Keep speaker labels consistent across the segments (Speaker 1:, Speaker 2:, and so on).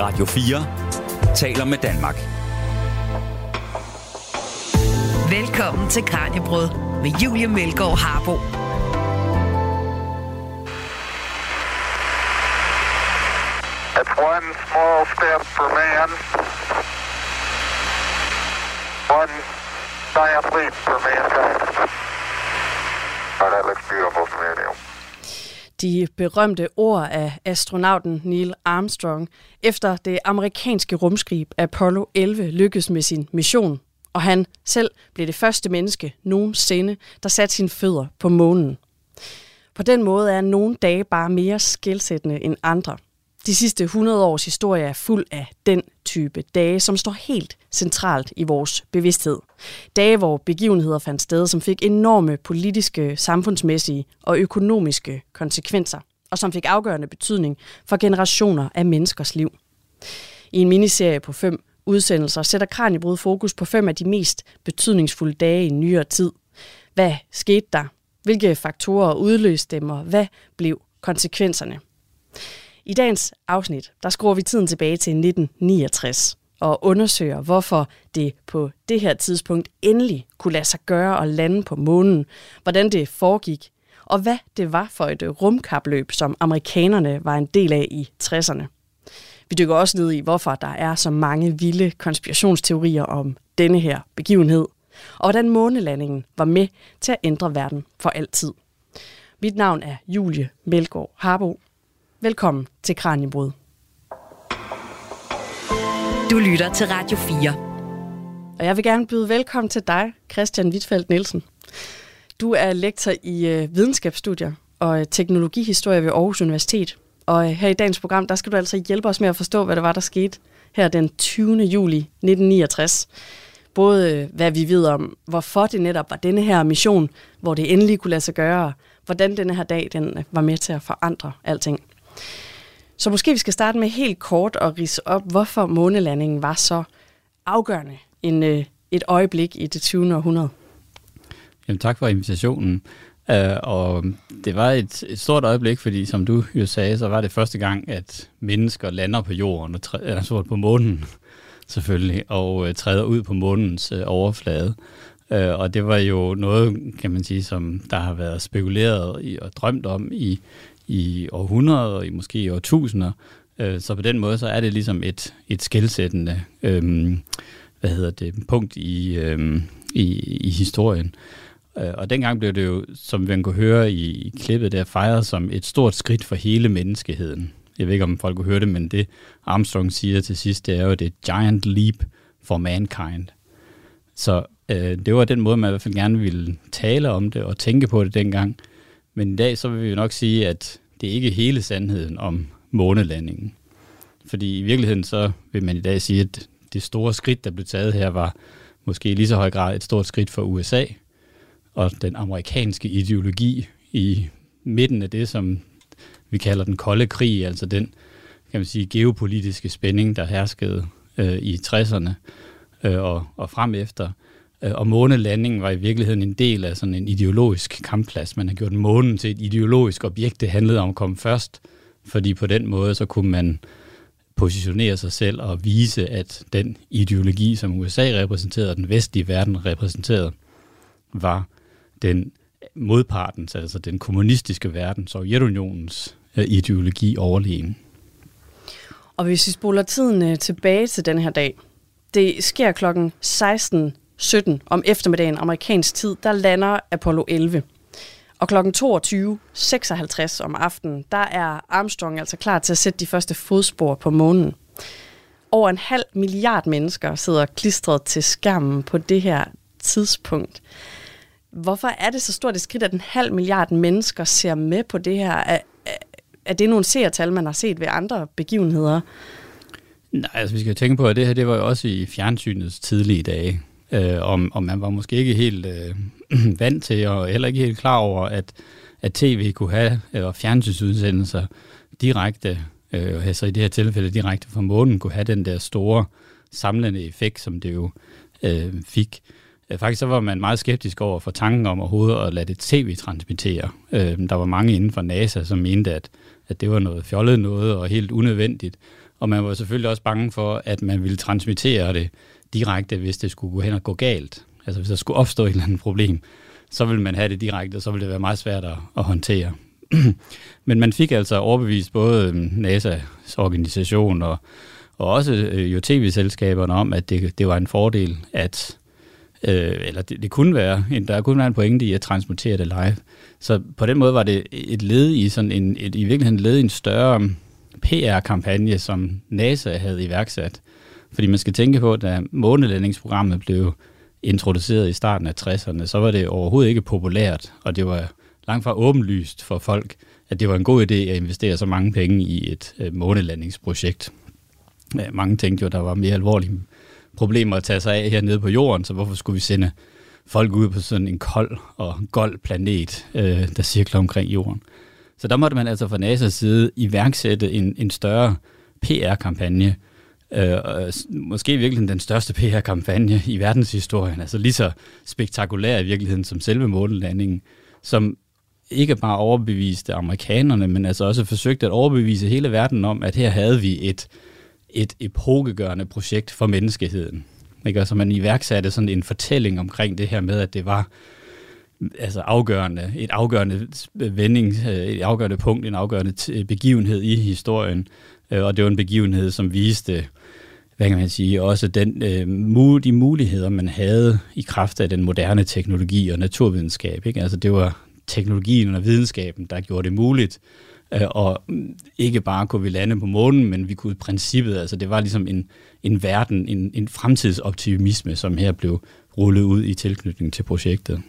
Speaker 1: Radio 4 taler med Danmark.
Speaker 2: Velkommen til Kranjebrød med Julie Melgaard Harbo.
Speaker 3: It's one small step for man, one giant leap for mankind. Oh, that looks beautiful
Speaker 4: de berømte ord af astronauten Neil Armstrong, efter det amerikanske rumskib Apollo 11 lykkedes med sin mission, og han selv blev det første menneske nogensinde, der satte sine fødder på månen. På den måde er nogle dage bare mere skældsættende end andre. De sidste 100 års historie er fuld af den type dage, som står helt centralt i vores bevidsthed. Dage, hvor begivenheder fandt sted, som fik enorme politiske, samfundsmæssige og økonomiske konsekvenser, og som fik afgørende betydning for generationer af menneskers liv. I en miniserie på fem udsendelser sætter Kranjebrud fokus på fem af de mest betydningsfulde dage i nyere tid. Hvad skete der? Hvilke faktorer udløste dem, og hvad blev konsekvenserne? I dagens afsnit, der skruer vi tiden tilbage til 1969 og undersøger, hvorfor det på det her tidspunkt endelig kunne lade sig gøre at lande på månen, hvordan det foregik, og hvad det var for et øh, rumkapløb, som amerikanerne var en del af i 60'erne. Vi dykker også ned i, hvorfor der er så mange vilde konspirationsteorier om denne her begivenhed, og hvordan månelandingen var med til at ændre verden for altid. Mit navn er Julie Melgaard Harbo. Velkommen til Kranjebrud.
Speaker 2: Du lytter til Radio 4.
Speaker 4: Og jeg vil gerne byde velkommen til dig, Christian Wittfeldt Nielsen. Du er lektor i øh, videnskabsstudier og øh, teknologihistorie ved Aarhus Universitet. Og øh, her i dagens program, der skal du altså hjælpe os med at forstå, hvad der var, der skete her den 20. juli 1969. Både øh, hvad vi ved om, hvorfor det netop var denne her mission, hvor det endelig kunne lade sig gøre, hvordan denne her dag den var med til at forandre alting. Så måske vi skal starte med helt kort at rise op, hvorfor månelandingen var så afgørende en, øh, et øjeblik i det 20. århundrede.
Speaker 5: Jamen, tak for invitationen. Uh, og det var et, et stort øjeblik, fordi som du jo sagde, så var det første gang, at mennesker lander på jorden, og træ, altså på månen selvfølgelig, og uh, træder ud på månens uh, overflade. Uh, og det var jo noget, kan man sige, som der har været spekuleret i og drømt om i, i århundreder og i måske i årtusinder. Øh, så på den måde, så er det ligesom et, et skældsættende øhm, hvad hedder det, punkt i, øhm, i, i historien. Øh, og dengang blev det jo, som man kunne høre i, klippet der, fejret som et stort skridt for hele menneskeheden. Jeg ved ikke, om folk kunne høre det, men det Armstrong siger til sidst, det er jo, det giant leap for mankind. Så øh, det var den måde, man i hvert fald gerne ville tale om det og tænke på det dengang. Men i dag, så vil vi jo nok sige, at det er ikke hele sandheden om månelandingen. Fordi i virkeligheden, så vil man i dag sige, at det store skridt, der blev taget her, var måske i lige så høj grad et stort skridt for USA, og den amerikanske ideologi i midten af det, som vi kalder den kolde krig, altså den kan man sige, geopolitiske spænding, der herskede øh, i 60'erne øh, og, og frem efter. Øh, og månelandingen var i virkeligheden en del af sådan en ideologisk kampplads. Man har gjort månen til et ideologisk objekt. Det handlede om at komme først, fordi på den måde så kunne man positionere sig selv og vise, at den ideologi, som USA repræsenterede og den vestlige verden repræsenterede, var den modpartens, altså den kommunistiske verden, Sovjetunionens øh, ideologi overlegen.
Speaker 4: Og hvis vi spoler tiden øh, tilbage til den her dag, det sker klokken 16 17 om eftermiddagen amerikansk tid, der lander Apollo 11. Og klokken 22.56 om aftenen, der er Armstrong altså klar til at sætte de første fodspor på månen. Over en halv milliard mennesker sidder klistret til skærmen på det her tidspunkt. Hvorfor er det så stort et skridt, at en halv milliard mennesker ser med på det her? Er, er, er det nogle seertal, man har set ved andre begivenheder?
Speaker 5: Nej, altså vi skal tænke på, at det her det var jo også i fjernsynets tidlige dage. Øh, om, og man var måske ikke helt øh, vant til, og heller ikke helt klar over, at, at tv kunne have, eller fjernsynsudsendelser direkte, øh, altså i det her tilfælde direkte fra månen, kunne have den der store samlende effekt, som det jo øh, fik. Øh, faktisk så var man meget skeptisk over for tanken om overhovedet at lade det tv-transmittere. Øh, der var mange inden for NASA, som mente, at, at det var noget fjollet noget og helt unødvendigt. Og man var selvfølgelig også bange for, at man ville transmittere det direkte, hvis det skulle gå hen og gå galt. Altså hvis der skulle opstå et eller andet problem, så ville man have det direkte, og så ville det være meget svært at, at håndtere. Men man fik altså overbevist både øhm, NASA's organisation og, og også øh, jo tv-selskaberne om, at det, det var en fordel, at øh, eller det, det kunne være, en, der kunne være en pointe i at transmutere det live. Så på den måde var det et led i sådan en, et, i virkeligheden led i en større øhm, PR-kampagne, som NASA havde iværksat. Fordi man skal tænke på, at da månelandingsprogrammet blev introduceret i starten af 60'erne, så var det overhovedet ikke populært, og det var langt fra åbenlyst for folk, at det var en god idé at investere så mange penge i et øh, månelandingsprojekt. Mange tænkte jo, at der var mere alvorlige problemer at tage sig af hernede på jorden, så hvorfor skulle vi sende folk ud på sådan en kold og gold planet, øh, der cirkler omkring jorden. Så der måtte man altså fra NASA's side iværksætte en, en større PR-kampagne, øh, måske i virkeligheden den største PR-kampagne i verdenshistorien, altså lige så spektakulær i virkeligheden som selve månelandingen, som ikke bare overbeviste amerikanerne, men altså også forsøgte at overbevise hele verden om, at her havde vi et, et epokegørende projekt for menneskeheden. Ikke? så man iværksatte sådan en fortælling omkring det her med, at det var altså afgørende, et afgørende vending, øh, et afgørende punkt, en afgørende begivenhed i historien. Øh, og det var en begivenhed, som viste, hvad kan man sige, også den, øh, de muligheder, man havde i kraft af den moderne teknologi og naturvidenskab. Ikke? Altså det var teknologien og videnskaben, der gjorde det muligt. Øh, og mm, ikke bare kunne vi lande på månen, men vi kunne i princippet, altså det var ligesom en, en verden, en, en fremtidsoptimisme, som her blev rullet ud i tilknytning til projektet.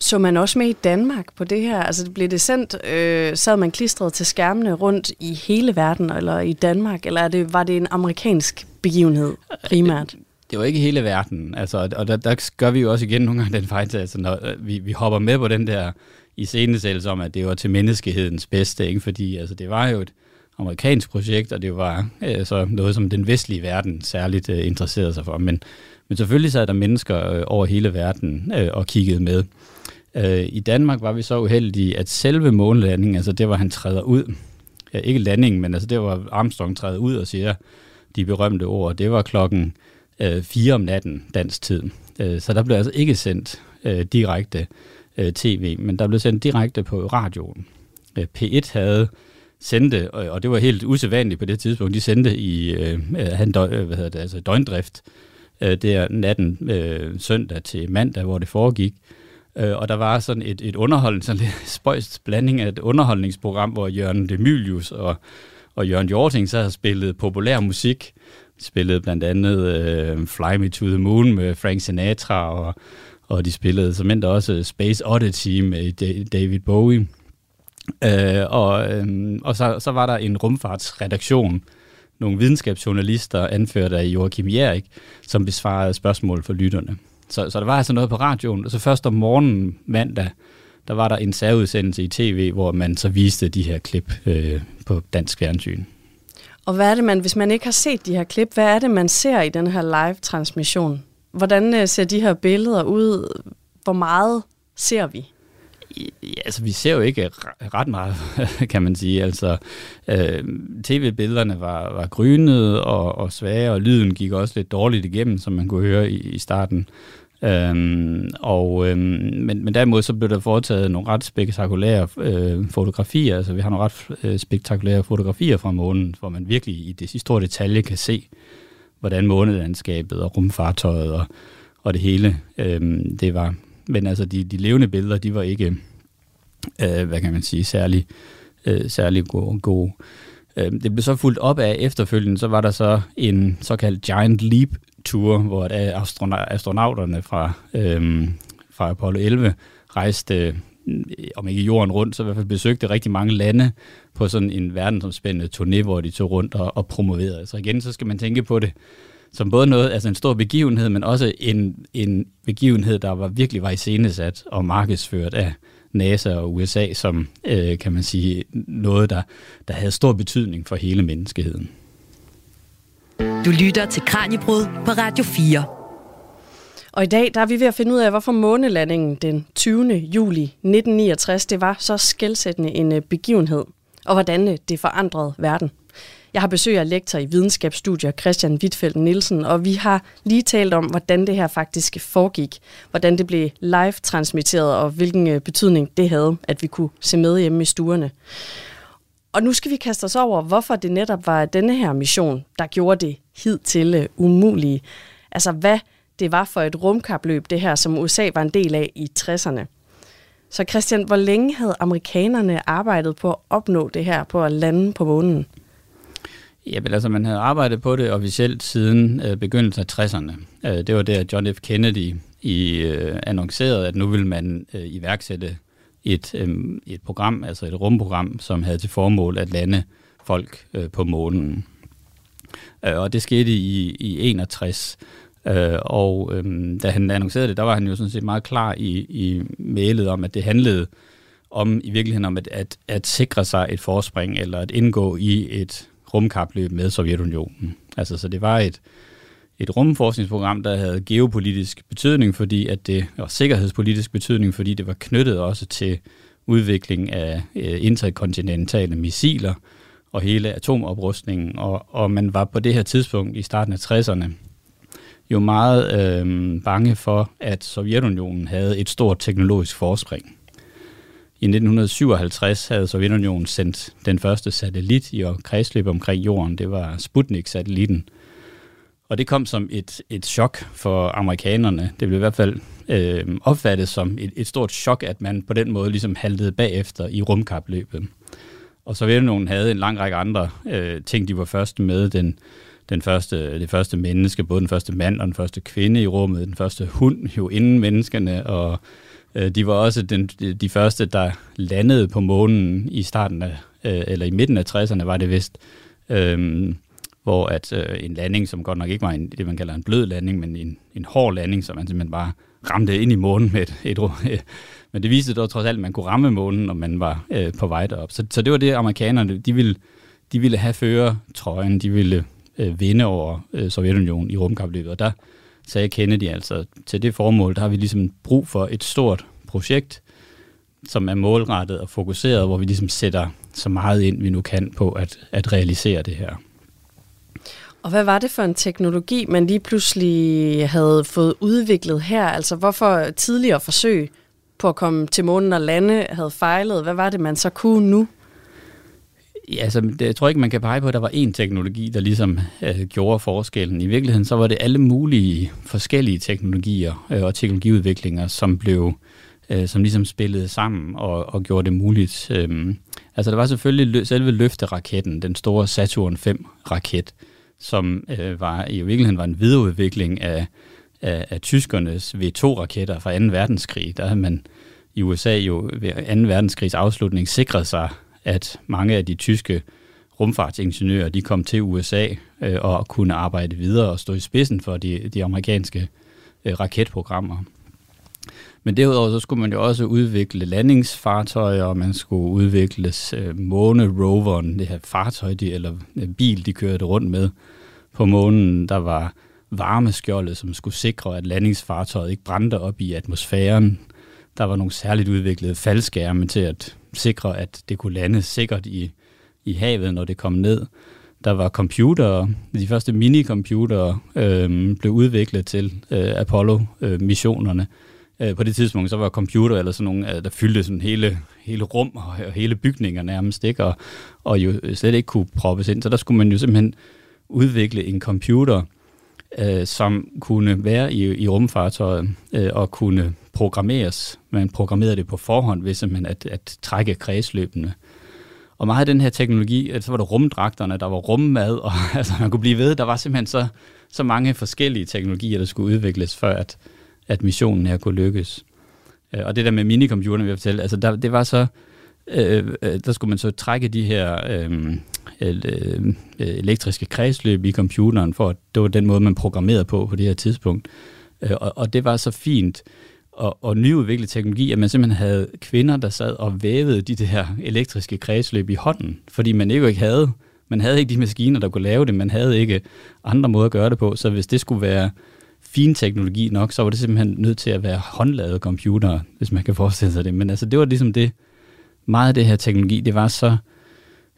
Speaker 4: Så man også med i Danmark på det her? Altså blev det sendt, øh, sad man klistret til skærmene rundt i hele verden, eller i Danmark, eller er det, var det en amerikansk begivenhed primært?
Speaker 5: Det, var ikke hele verden, altså, og der, der gør vi jo også igen nogle gange den fejltagelse, når øh, vi, vi hopper med på den der i iscenesættelse om, at det var til menneskehedens bedste, ikke? fordi altså, det var jo et amerikansk projekt, og det var altså, noget, som den vestlige verden særligt uh, interesserede sig for. Men, men selvfølgelig sad der mennesker uh, over hele verden uh, og kiggede med. Uh, I Danmark var vi så uheldige, at selve månelandingen, altså det var, han træder ud, ja, ikke landingen, men altså det var Armstrong træder ud og siger de berømte ord, det var klokken øh, uh, 4 om natten dansk tid. Øh, så der blev altså ikke sendt øh, direkte tv, men der blev sendt direkte på radioen. P1 havde sendte, og det var helt usædvanligt på det tidspunkt, de sendte i øh, han døg, hvad hedder det, altså døgndrift, øh, der natten øh, søndag til mandag, hvor det foregik. Øh, og der var sådan et, et underholdning, sådan lidt spøjst blanding af et underholdningsprogram, hvor Jørgen Demilius og, og Jørgen Jorting så har spillet populær musik. Spillede blandt andet øh, Fly Me to the Moon med Frank Sinatra, og, og de spillede som også Space Oddity med David Bowie. Øh, og øh, og så, så var der en rumfartsredaktion, nogle videnskabsjournalister anført af Joachim Jærik, som besvarede spørgsmål for lytterne. Så, så der var altså noget på radioen, og så først om morgenen mandag, der var der en særudsendelse i tv, hvor man så viste de her klip øh, på dansk fjernsyn.
Speaker 4: Og hvad er det, man, hvis man ikke har set de her klip, hvad er det, man ser i den her live-transmission? Hvordan øh, ser de her billeder ud? Hvor meget ser vi?
Speaker 5: Ja, altså, vi ser jo ikke ret meget, kan man sige. Altså, øh, tv-billederne var, var grynede og, og svage, og lyden gik også lidt dårligt igennem, som man kunne høre i, i starten. Øhm, og, øhm, men, men derimod så blev der foretaget nogle ret spektakulære øh, fotografier. Altså, vi har nogle ret øh, spektakulære fotografier fra månen, hvor man virkelig i, det, i store detalje kan se, hvordan månelandskabet og rumfartøjet og, og det hele, øhm, det var. Men altså, de, de levende billeder, de var ikke øh, hvad kan man sige, særlig, øh, særlig gode. gode. Øh, det blev så fuldt op af efterfølgende, så var der så en såkaldt Giant Leap ture, hvor øh, astronauterne fra, øh, fra Apollo 11 rejste, øh, om ikke jorden rundt, så i hvert fald besøgte rigtig mange lande på sådan en verdensomspændende turné, hvor de tog rundt og, og promoverede. Så igen, så skal man tænke på det som både noget, altså en stor begivenhed, men også en, en begivenhed, der var virkelig var iscenesat og markedsført af, NASA og USA som, øh, kan man sige, noget, der, der havde stor betydning for hele menneskeheden.
Speaker 2: Du lytter til Kranjebrud på Radio 4.
Speaker 4: Og i dag der er vi ved at finde ud af, hvorfor månelandingen den 20. juli 1969, det var så skældsættende en øh, begivenhed, og hvordan øh, det forandrede verden. Jeg har besøg af lektor i videnskabsstudier Christian Wittfeldt Nielsen, og vi har lige talt om, hvordan det her faktisk foregik, hvordan det blev live transmitteret, og hvilken øh, betydning det havde, at vi kunne se med hjemme i stuerne. Og nu skal vi kaste os over, hvorfor det netop var denne her mission, der gjorde det hidtil øh, umulige. Altså hvad det var for et rumkapløb, det her, som USA var en del af i 60'erne. Så Christian, hvor længe havde amerikanerne arbejdet på at opnå det her, på at lande på månen?
Speaker 5: Ja, vel, altså man havde arbejdet på det officielt siden øh, begyndelsen af 60'erne. Øh, det var det, at John F. Kennedy i, øh, annoncerede, at nu ville man øh, iværksætte et, øh, et program, altså et rumprogram, som havde til formål at lande folk øh, på månen. Øh, og det skete i, i 61. Øh, og øh, da han annoncerede det, der var han jo sådan set meget klar i, i mailet om, at det handlede om i virkeligheden om at, at, at sikre sig et forspring, eller at indgå i et rumkapløb med Sovjetunionen. Altså, så det var et, et rumforskningsprogram, der havde geopolitisk betydning, fordi at det var sikkerhedspolitisk betydning, fordi det var knyttet også til udvikling af øh, interkontinentale missiler og hele atomoprustningen. Og, og man var på det her tidspunkt i starten af 60'erne jo meget øh, bange for, at Sovjetunionen havde et stort teknologisk forspring. I 1957 havde Sovjetunionen sendt den første satellit i kredsløb omkring jorden. Det var Sputnik-satellitten. Og det kom som et, et chok for amerikanerne. Det blev i hvert fald øh, opfattet som et, et stort chok, at man på den måde ligesom haltede bagefter i rumkapløbet. Og Sovjetunionen havde en lang række andre øh, ting, de var første med. Den, den første, det første menneske, både den første mand og den første kvinde i rummet, den første hund jo inden menneskene, og øh, de var også den, de første, der landede på månen i starten af, øh, eller i midten af 60'erne var det vist, øh, hvor at øh, en landing, som godt nok ikke var en, det, man kalder en blød landing, men en, en hård landing, som man simpelthen bare ramte ind i månen med et, et, et men det viste dog trods alt, at man kunne ramme månen, når man var øh, på vej derop. Så, så det var det, amerikanerne, de ville, de ville have førertrøjen, de ville øh, vinde over øh, Sovjetunionen i rumkapløbet. Og der sagde Kennedy altså, til det formål, der har vi ligesom brug for et stort projekt, som er målrettet og fokuseret, hvor vi ligesom sætter så meget ind, vi nu kan på at, at realisere det her.
Speaker 4: Og hvad var det for en teknologi, man lige pludselig havde fået udviklet her? Altså hvorfor tidligere forsøg på at komme til månen og lande havde fejlet? Hvad var det, man så kunne nu?
Speaker 5: Ja, altså, det, jeg tror ikke, man kan pege på, at der var én teknologi, der ligesom øh, gjorde forskellen. I virkeligheden så var det alle mulige forskellige teknologier øh, og teknologiudviklinger, som blev øh, som ligesom spillede sammen og, og gjorde det muligt. Øh, altså der var selvfølgelig lø- selve løfteraketten, den store Saturn 5-raket, som øh, var i virkeligheden var en videreudvikling af, af, af tyskernes V2-raketter fra 2. verdenskrig. Der havde man i USA jo ved 2. verdenskrigs afslutning sikret sig at mange af de tyske rumfartsingeniører, de kom til USA øh, og kunne arbejde videre og stå i spidsen for de, de amerikanske øh, raketprogrammer. Men derudover så skulle man jo også udvikle landingsfartøjer, og man skulle udvikle øh, måneroveren, det her fartøj, de, eller øh, bil, de kørte rundt med på månen. Der var varmeskjoldet, som skulle sikre, at landingsfartøjet ikke brændte op i atmosfæren. Der var nogle særligt udviklede faldskærme til at sikre, at det kunne lande sikkert i, i havet, når det kom ned. Der var computere, de første minicomputere øh, blev udviklet til øh, Apollo-missionerne. Øh, Øh, på det tidspunkt så var computer eller sådan nogle, øh, der fyldte sådan hele, hele rum og, og hele bygninger nærmest, ikke? Og, og jo slet ikke kunne proppes ind. Så der skulle man jo simpelthen udvikle en computer, øh, som kunne være i, i rumfartøjet øh, og kunne programmeres. Man programmerede det på forhånd ved simpelthen at, at trække kredsløbene. Og meget af den her teknologi, øh, så var der rumdragterne, der var rummad, og altså, man kunne blive ved. Der var simpelthen så, så mange forskellige teknologier, der skulle udvikles, for at, at missionen her kunne lykkes. Øh, og det der med minicomputerne, vil jeg fortælle, altså der, det var så, øh, øh der skulle man så trække de her øh, øh, øh, elektriske kredsløb i computeren, for at det var den måde, man programmerede på på det her tidspunkt. Og, og det var så fint, og, og nyudviklet teknologi, at man simpelthen havde kvinder, der sad og vævede de der elektriske kredsløb i hånden, fordi man ikke havde, man havde ikke de maskiner, der kunne lave det, man havde ikke andre måder at gøre det på, så hvis det skulle være fin teknologi nok, så var det simpelthen nødt til at være håndlavede computere, hvis man kan forestille sig det. Men altså, det var ligesom det, meget af det her teknologi, det var så,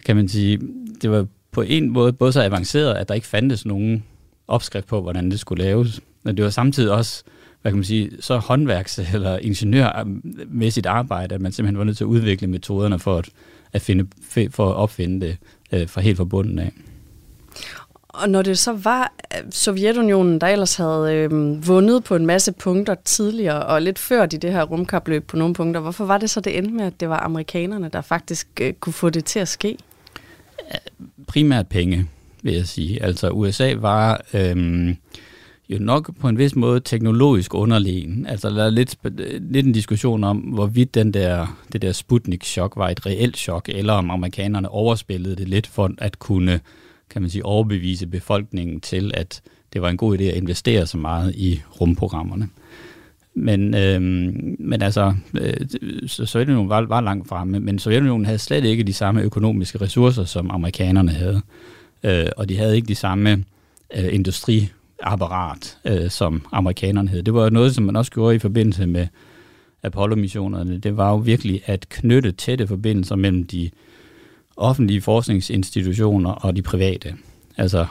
Speaker 5: kan man sige, det var på en måde både så avanceret, at der ikke fandtes nogen opskrift på, hvordan det skulle laves, men det var samtidig også, hvad kan man sige, så håndværks- eller ingeniørmæssigt arbejde, at man simpelthen var nødt til at udvikle metoderne for at, at, finde, for at opfinde det øh, fra helt fra bunden af.
Speaker 4: Og når det så var Sovjetunionen, der ellers havde øh, vundet på en masse punkter tidligere, og lidt før de det her rumkapløb på nogle punkter, hvorfor var det så det endte med, at det var amerikanerne, der faktisk øh, kunne få det til at ske?
Speaker 5: Primært penge, vil jeg sige. Altså USA var øh, jo nok på en vis måde teknologisk underlegen. Altså der er lidt, lidt en diskussion om, hvorvidt den der, det der Sputnik-chok var et reelt chok, eller om amerikanerne overspillede det lidt for at kunne kan man sige, overbevise befolkningen til, at det var en god idé at investere så meget i rumprogrammerne. Men, øh, men altså, øh, Sovjetunionen var, var langt fremme, men Sovjetunionen havde slet ikke de samme økonomiske ressourcer, som amerikanerne havde. Øh, og de havde ikke de samme øh, industriapparat, øh, som amerikanerne havde. Det var noget, som man også gjorde i forbindelse med Apollo-missionerne. Det var jo virkelig at knytte tætte forbindelser mellem de offentlige forskningsinstitutioner og de private. Altså,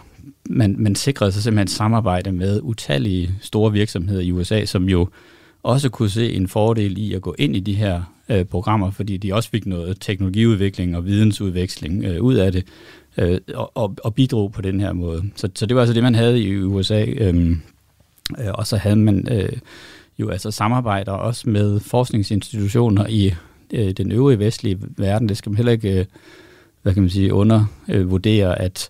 Speaker 5: man, man sikrede sig simpelthen samarbejde med utallige store virksomheder i USA, som jo også kunne se en fordel i at gå ind i de her øh, programmer, fordi de også fik noget teknologiudvikling og vidensudveksling øh, ud af det, øh, og, og, bidrog på den her måde. Så, så det var altså det, man havde i USA. Øhm, øh, og så havde man øh, jo altså samarbejder også med forskningsinstitutioner i øh, den øvrige vestlige verden. Det skal man heller ikke... Øh, hvad kan man sige, undervurdere, at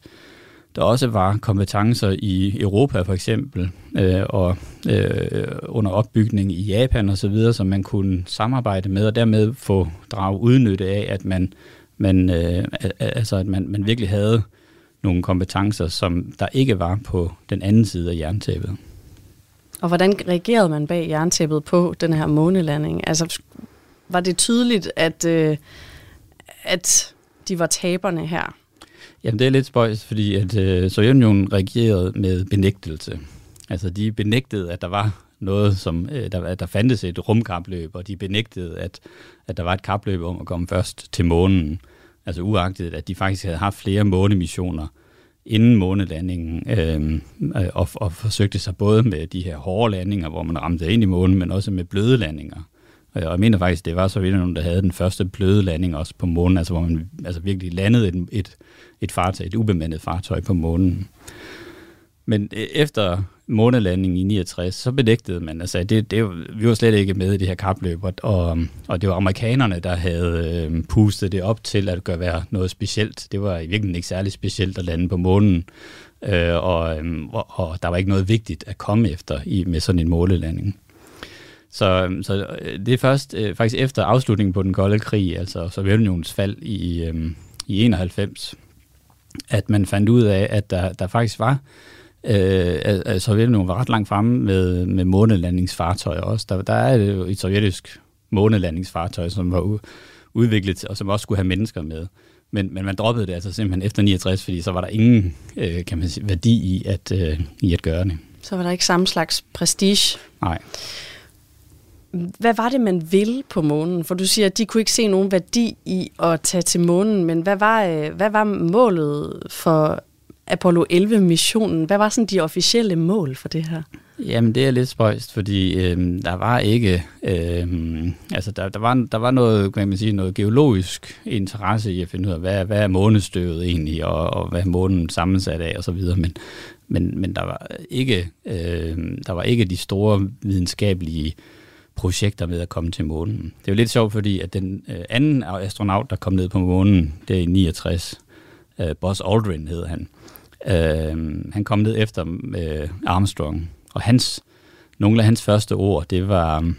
Speaker 5: der også var kompetencer i Europa for eksempel, øh, og øh, under opbygning i Japan og så videre, som man kunne samarbejde med, og dermed få drag udnytte af, at man, man, øh, altså, at man, man virkelig havde nogle kompetencer, som der ikke var på den anden side af jerntæppet.
Speaker 4: Og hvordan reagerede man bag jerntæppet på den her månelanding? Altså, var det tydeligt, at, øh, at de var taberne her?
Speaker 5: Jamen det er lidt spøjs, fordi at øh, Sovjetunionen reagerede med benægtelse. Altså de benægtede, at der var noget, som øh, der, der fandtes et rumkapløb, og de benægtede, at, at der var et kapløb om at komme først til månen. Altså uagtet, at de faktisk havde haft flere månemissioner inden månelandingen, øh, øh og, og forsøgte sig både med de her hårde landinger, hvor man ramte ind i månen, men også med bløde landinger. Øh, og jeg mener faktisk, det var så nogen, der havde den første bløde landing også på månen, altså hvor man altså virkelig landede et, et, et fartøj, et ubemandet fartøj på månen. Men øh, efter månelandingen i 69, så benægtede man, altså det, det, vi var slet ikke med i det her kapløb, og, og det var amerikanerne, der havde øh, pustet det op til at gøre være noget specielt. Det var i virkeligheden ikke særlig specielt at lande på månen, øh, og, øh, og, og der var ikke noget vigtigt at komme efter i, med sådan en månelanding. Så, så øh, det er først øh, faktisk efter afslutningen på den kolde krig, altså Sovjetunionens fald i, øh, i 91, at man fandt ud af, at der, der faktisk var, øh, at Sovjetunionen var ret langt fremme med, med månelandingsfartøjer også. Der, der er jo et sovjetisk månelandingsfartøj, som var udviklet, og som også skulle have mennesker med. Men, men man droppede det altså simpelthen efter 69, fordi så var der ingen øh, kan man sige, værdi i at, øh, i at gøre det.
Speaker 4: Så var der ikke samme slags prestige?
Speaker 5: Nej.
Speaker 4: Hvad var det, man ville på månen? For du siger, at de kunne ikke se nogen værdi i at tage til månen, men hvad var, øh, hvad var målet for Apollo 11-missionen? Hvad var sådan de officielle mål for det her?
Speaker 5: Jamen, det er lidt spøjst, fordi øh, der var ikke, øh, altså der, der, var, der var noget, kan man sige, noget geologisk interesse i at finde ud af, hvad, hvad er månestøvet egentlig, og, og hvad er månen sammensat af, og så videre, men, men, men der var ikke, øh, der var ikke de store videnskabelige øh, projekter med at komme til månen. Det er jo lidt sjovt, fordi at den øh, anden astronaut, der kom ned på månen, det er i 69, øh, Buzz Aldrin hed han, øh, han kom ned efter øh, Armstrong, og hans, nogle af hans første ord, det var um,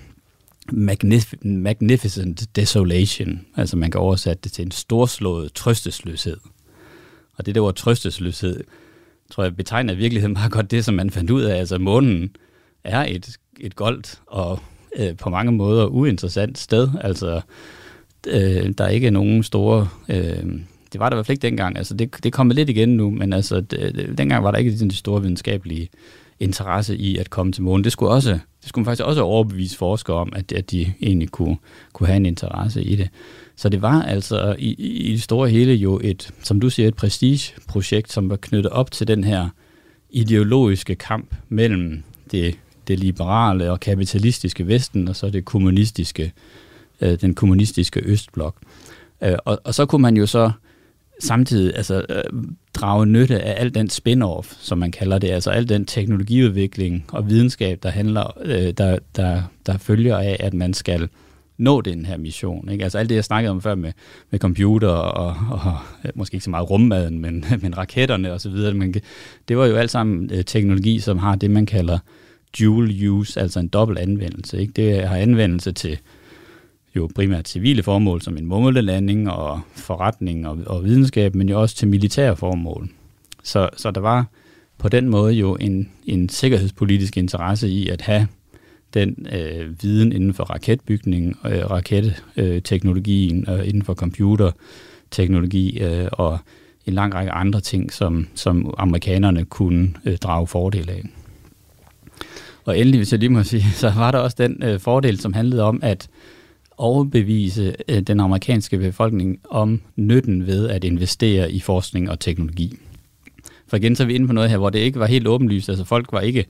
Speaker 5: magnif- magnificent desolation, altså man kan oversætte det til en storslået trøstesløshed. Og det der ord trøstesløshed, tror jeg betegner i virkeligheden meget godt det, som man fandt ud af. Altså månen er et, et goldt og øh, på mange måder uinteressant sted. Altså, øh, der er ikke nogen store... Øh, det var der i hvert fald ikke dengang. Altså, det, det kommer lidt igen nu, men altså, det, dengang var der ikke den store videnskabelige interesse i at komme til månen. Det skulle, også, det skulle man faktisk også overbevise forskere om, at, at de egentlig kunne, kunne have en interesse i det. Så det var altså i, i det store hele jo et, som du siger, et prestigeprojekt, som var knyttet op til den her ideologiske kamp mellem det, det liberale og kapitalistiske Vesten, og så det kommunistiske, øh, den kommunistiske Østblok. Øh, og, og så kunne man jo så samtidig altså, øh, drage nytte af al den spin-off, som man kalder det, altså al den teknologiudvikling og videnskab, der handler, øh, der, der, der følger af, at man skal nå den her mission. Ikke? Altså alt det, jeg snakkede om før med, med computer og, og, og måske ikke så meget rummaden, men, men raketterne og så videre, det var jo alt sammen øh, teknologi, som har det, man kalder dual use, altså en dobbelt anvendelse. Ikke? Det har anvendelse til jo primært civile formål, som en målelanding og forretning og, og videnskab, men jo også til militære formål. Så, så der var på den måde jo en, en sikkerhedspolitisk interesse i at have den øh, viden inden for raketbygning, øh, raketteknologien, øh, inden for computerteknologi øh, og en lang række andre ting, som, som amerikanerne kunne øh, drage fordel af. Og endelig, hvis jeg lige må sige, så var der også den øh, fordel, som handlede om at overbevise øh, den amerikanske befolkning om nytten ved at investere i forskning og teknologi. For igen så er vi inde på noget her, hvor det ikke var helt åbenlyst. Altså folk var ikke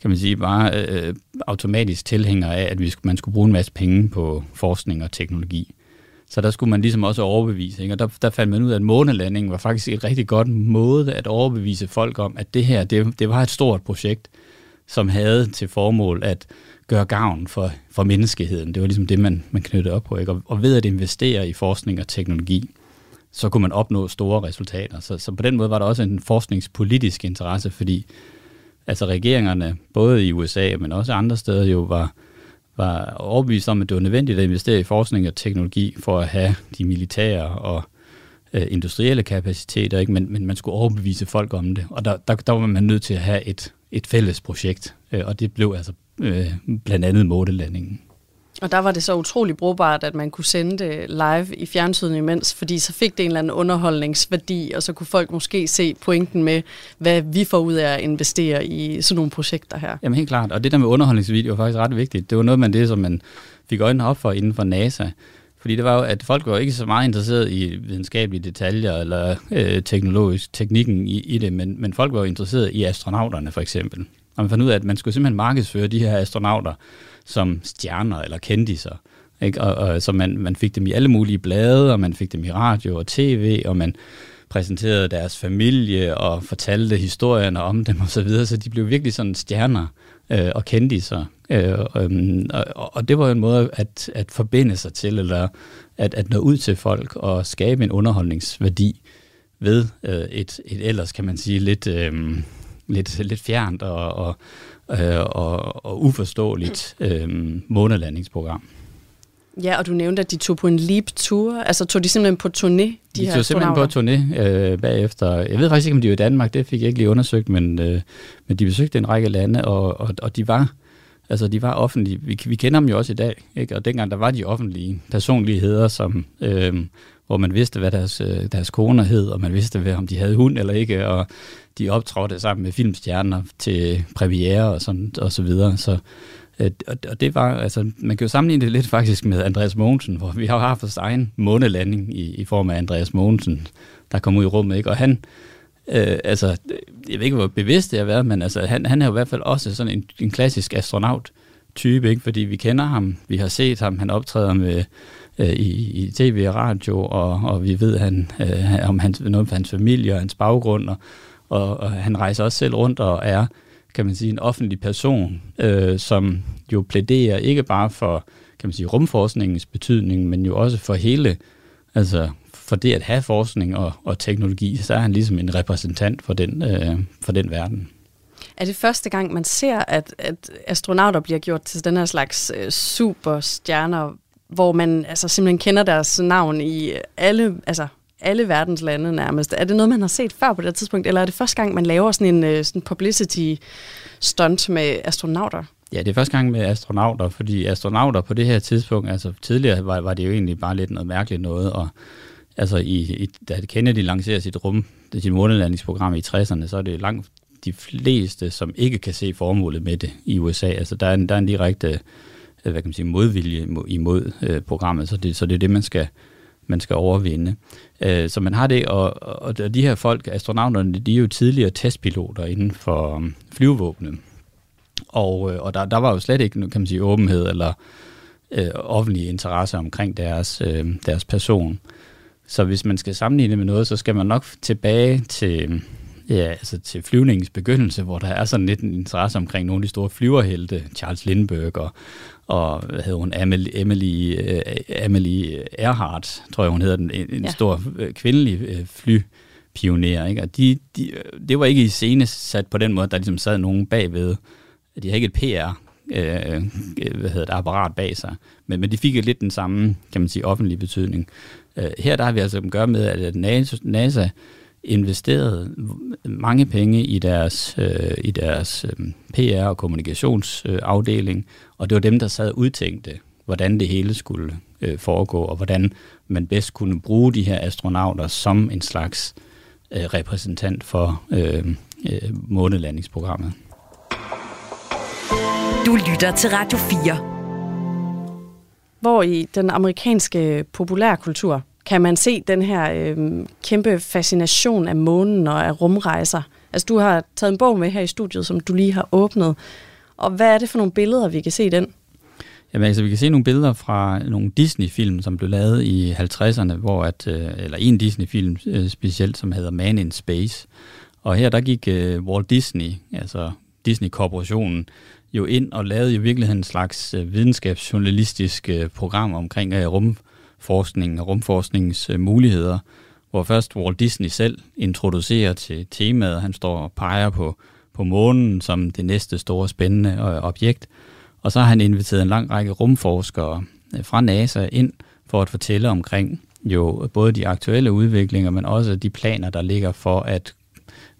Speaker 5: kan man sige, bare øh, øh automatisk tilhænger af, at vi, man skulle bruge en masse penge på forskning og teknologi. Så der skulle man ligesom også overbevise. Ikke? Og der, der fandt man ud af, at månelandingen var faktisk et rigtig godt måde at overbevise folk om, at det her, det, det var et stort projekt, som havde til formål at gøre gavn for, for menneskeheden. Det var ligesom det, man, man knyttede op på. Ikke? Og, og ved at investere i forskning og teknologi, så kunne man opnå store resultater. Så, så på den måde var der også en forskningspolitisk interesse, fordi altså regeringerne, både i USA, men også andre steder jo, var, var overbevist om, at det var nødvendigt at investere i forskning og teknologi for at have de militære og øh, industrielle kapaciteter, ikke? Men, men man skulle overbevise folk om det. Og der, der, der var man nødt til at have et, et fælles projekt, øh, og det blev altså øh, blandt andet månelandingen.
Speaker 4: Og der var det så utrolig brugbart, at man kunne sende det live i fjernsynet imens, fordi så fik det en eller anden underholdningsværdi, og så kunne folk måske se pointen med, hvad vi får ud af at investere i sådan nogle projekter her.
Speaker 5: Jamen helt klart, og det der med underholdningsvideo var faktisk ret vigtigt. Det var noget man det, som man fik øjnene op for inden for NASA. Fordi det var jo, at folk var ikke så meget interesseret i videnskabelige detaljer eller øh, teknologisk teknikken i, i det, men, men folk var jo interesseret i astronauterne for eksempel. Og man fandt ud af, at man skulle simpelthen markedsføre de her astronauter som stjerner eller kendiser. Ikke? Og, og, så man, man fik dem i alle mulige blade, og man fik dem i radio og tv, og man præsenterede deres familie og fortalte historierne om dem osv., så, videre, så de blev virkelig sådan stjerner øh, øh, og kendiser. Øh, øh, og, og det var en måde at, at forbinde sig til, eller at, at nå ud til folk og skabe en underholdningsværdi ved øh, et, et ellers, kan man sige, lidt, øh, lidt, lidt fjernt og, og, øh, og, og uforståeligt øh, månelandingsprogram.
Speaker 4: Ja, og du nævnte, at de tog på en leap-tour. Altså tog de simpelthen på turné, de,
Speaker 5: de her tog simpelthen på turné øh, bagefter. Jeg ved faktisk ikke, om de var i Danmark, det fik jeg ikke lige undersøgt, men, øh, men de besøgte en række lande, og, og, og de var altså de var offentlige. Vi, vi kender dem jo også i dag, ikke? og dengang der var de offentlige personligheder, som, øh, hvor man vidste, hvad deres, øh, deres koner hed, og man vidste, hvad, om de havde hund eller ikke, og de optrådte sammen med filmstjerner til premiere og, sådan, og så videre. Så, Øh, og det var, altså, man kan jo sammenligne det lidt faktisk med Andreas Mogensen, hvor vi har haft vores egen månelanding i, i form af Andreas Mogensen, der kom ud i rummet, ikke? og han, øh, altså, jeg ved ikke, hvor bevidst det har været, men altså, han, han er jo i hvert fald også sådan en, en klassisk astronaut, type, ikke? fordi vi kender ham, vi har set ham, han optræder med øh, i, i tv og radio, og, og vi ved han, øh, om hans, noget om hans familie og hans baggrund, og, og, og han rejser også selv rundt og er, kan man sige, en offentlig person, øh, som jo plæderer ikke bare for, kan man sige, rumforskningens betydning, men jo også for hele, altså for det at have forskning og, og teknologi, så er han ligesom en repræsentant for den, øh, for den verden.
Speaker 4: Er det første gang, man ser, at, at astronauter bliver gjort til den her slags øh, superstjerner, hvor man altså simpelthen kender deres navn i alle, altså alle verdens lande nærmest. Er det noget, man har set før på det tidspunkt, eller er det første gang, man laver sådan en øh, sådan publicity stunt med astronauter?
Speaker 5: Ja, det er første gang med astronauter, fordi astronauter på det her tidspunkt, altså tidligere var, var det jo egentlig bare lidt noget mærkeligt noget, og altså i, i, da Kennedy lancerer sit rum, det sit månelandingsprogram i 60'erne, så er det langt de fleste, som ikke kan se formålet med det i USA. Altså der er en, der er en direkte øh, hvad kan man sige, modvilje imod øh, programmet, så det, så det er det, man skal, man skal overvinde. Øh, så man har det, og, og de her folk, astronauterne, de er jo tidligere testpiloter inden for um, flyvevåbnet. Og, øh, og der, der var jo slet ikke, kan man sige, åbenhed eller øh, offentlig interesse omkring deres, øh, deres person. Så hvis man skal sammenligne med noget, så skal man nok tilbage til, ja, altså til flyvningens begyndelse, hvor der er sådan lidt en interesse omkring nogle af de store flyverhelte, Charles Lindbergh og, og hvad hedder hun, Emily, Emily, uh, Emily Earhart, tror jeg hun hedder, den, en, en ja. stor uh, kvindelig uh, flypioner. Ikke? Og de, de, det var ikke i scene sat på den måde, der ligesom sad nogen bagved. De har ikke et PR øh, hvad hedder det, apparat bag sig. Men, men de fik jo lidt den samme, kan man sige, offentlige betydning. Øh, her der har vi altså at gøre med, at NASA, NASA investerede mange penge i deres, øh, i deres øh, PR- og kommunikationsafdeling, øh, og det var dem, der sad og udtænkte, hvordan det hele skulle øh, foregå, og hvordan man bedst kunne bruge de her astronauter som en slags øh, repræsentant for øh, øh, månelandingsprogrammet.
Speaker 2: Du lytter til Radio 4.
Speaker 4: Hvor i den amerikanske populærkultur kan man se den her øh, kæmpe fascination af månen og af rumrejser. Altså du har taget en bog med her i studiet, som du lige har åbnet. Og hvad er det for nogle billeder, vi kan se i den?
Speaker 5: Jamen altså, vi kan se nogle billeder fra nogle Disney-film, som blev lavet i 50'erne, hvor at, øh, eller en Disney-film øh, specielt, som hedder Man in Space. Og her der gik uh, Walt Disney, altså Disney-korporationen, jo ind og lavede i virkeligheden en slags videnskabsjournalistisk program omkring rum rumforskningen og rumforskningens øh, muligheder, hvor først Walt Disney selv introducerer til temaet, han står og peger på, på månen som det næste store spændende øh, objekt, og så har han inviteret en lang række rumforskere øh, fra NASA ind for at fortælle omkring jo både de aktuelle udviklinger, men også de planer, der ligger for at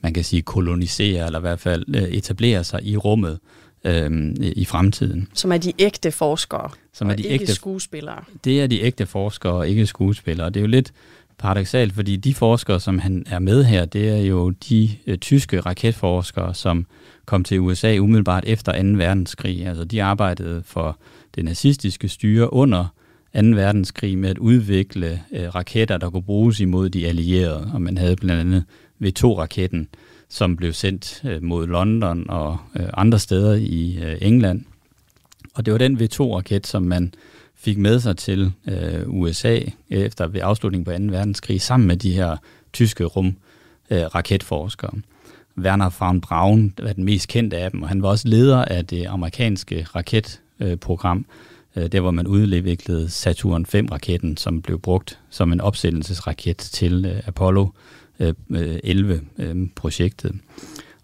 Speaker 5: man kan sige kolonisere, eller i hvert fald øh, etablere sig i rummet øh, i fremtiden.
Speaker 4: Som er de ægte forskere, som er de ikke ægte, skuespillere.
Speaker 5: Det er de ægte forskere, og ikke skuespillere. Det er jo lidt paradoxalt, fordi de forskere, som han er med her, det er jo de øh, tyske raketforskere, som kom til USA umiddelbart efter 2. verdenskrig. Altså de arbejdede for det nazistiske styre under 2. verdenskrig med at udvikle øh, raketter, der kunne bruges imod de allierede. Og man havde blandt andet V2-raketten, som blev sendt øh, mod London og øh, andre steder i øh, England. Og det var den V2-raket, som man fik med sig til øh, USA efter ved afslutningen på 2. verdenskrig, sammen med de her tyske rum-raketforskere. Øh, Werner von Braun var den mest kendte af dem, og han var også leder af det amerikanske raketprogram, øh, øh der hvor man udviklede Saturn 5-raketten, som blev brugt som en opsendelsesraket til øh, Apollo Øh, øh, 11-projektet. Øh,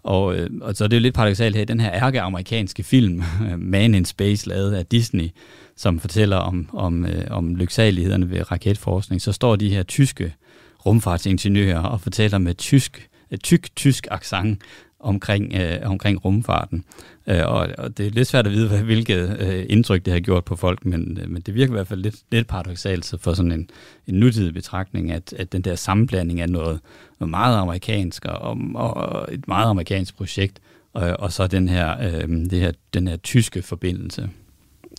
Speaker 5: og, øh, og så er det jo lidt paradoxalt her, den her ærke-amerikanske film, Man in Space, lavet af Disney, som fortæller om, om, øh, om lyksalighederne ved raketforskning, så står de her tyske rumfartsingeniører og fortæller med tysk, tyk tysk accent omkring, øh, omkring rumfarten. Øh, og, og det er lidt svært at vide, hvad, hvilket øh, indtryk det har gjort på folk, men, øh, men det virker i hvert fald lidt, lidt paradoxalt for sådan en, en nutidig betragtning, at, at den der sammenblanding af noget, noget meget amerikansk og, og et meget amerikansk projekt, og, og så den her, øh, det her, den her tyske forbindelse.